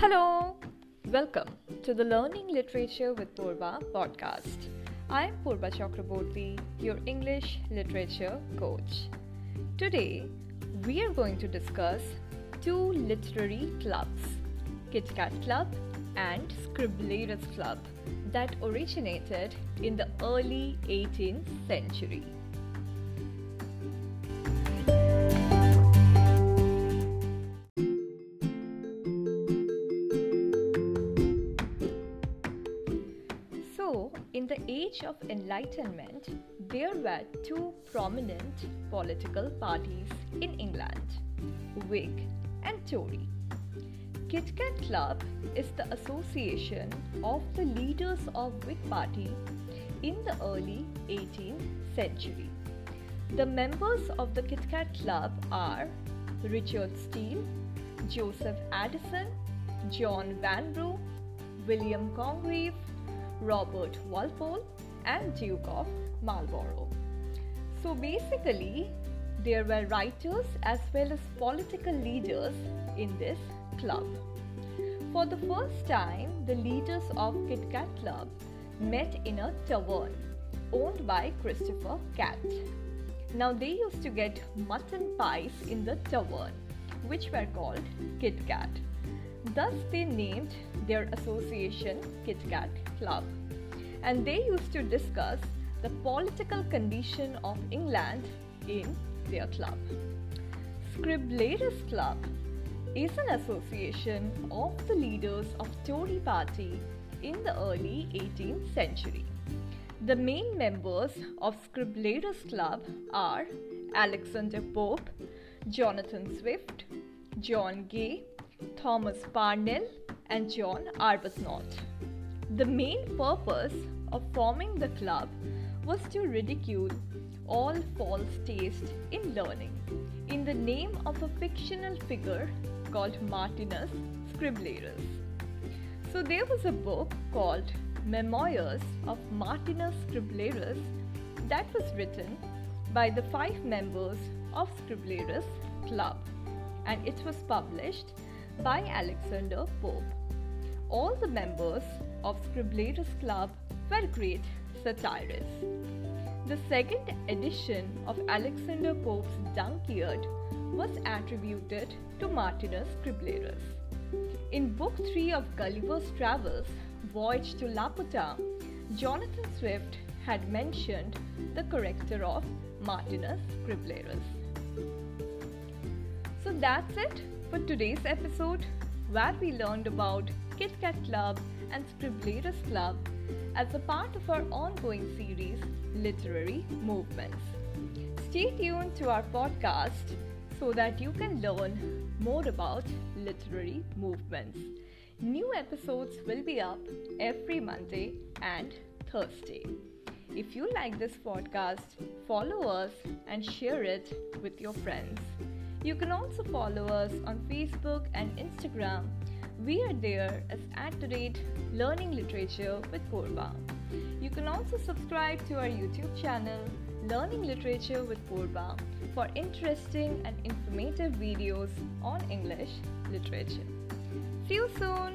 Hello, welcome to the Learning Literature with Purva podcast. I'm Purva Chakraborty, your English literature coach. Today, we are going to discuss two literary clubs Kit Kat Club and Scriblerus Club that originated in the early 18th century. The age of enlightenment, there were two prominent political parties in England Whig and Tory. Kit Kat Club is the association of the leaders of Whig Party in the early 18th century. The members of the Kit Kat Club are Richard Steele, Joseph Addison, John Vanbrugh, William Congreve, Robert Walpole, and Duke of Marlborough. So basically, there were writers as well as political leaders in this club. For the first time, the leaders of Kit Kat Club met in a tavern owned by Christopher Cat. Now they used to get mutton pies in the tavern, which were called Kit Kat. Thus, they named their association Kit Kat Club. And they used to discuss the political condition of England in their club. Scriblerus Club is an association of the leaders of Tory party in the early 18th century. The main members of Scriblerus Club are Alexander Pope, Jonathan Swift, John Gay, Thomas Parnell, and John Arbuthnot. The main purpose of forming the club was to ridicule all false taste in learning in the name of a fictional figure called Martinus Scriblerus. So there was a book called Memoirs of Martinus Scriblerus that was written by the five members of Scriblerus Club and it was published by Alexander Pope. All the members of Scriblerus Club were great satirists. The second edition of Alexander Pope's Dunciad was attributed to Martinus Scriblerus. In Book 3 of Gulliver's Travels, Voyage to Laputa, Jonathan Swift had mentioned the character of Martinus Scriblerus. So that's it for today's episode, where we learned about Kit Kat Club and Scriblerus Club as a part of our ongoing series, Literary Movements. Stay tuned to our podcast so that you can learn more about literary movements. New episodes will be up every Monday and Thursday. If you like this podcast, follow us and share it with your friends. You can also follow us on Facebook and Instagram we are there as at the rate Learning Literature with Purva. You can also subscribe to our YouTube channel Learning Literature with Purva for interesting and informative videos on English literature. See you soon!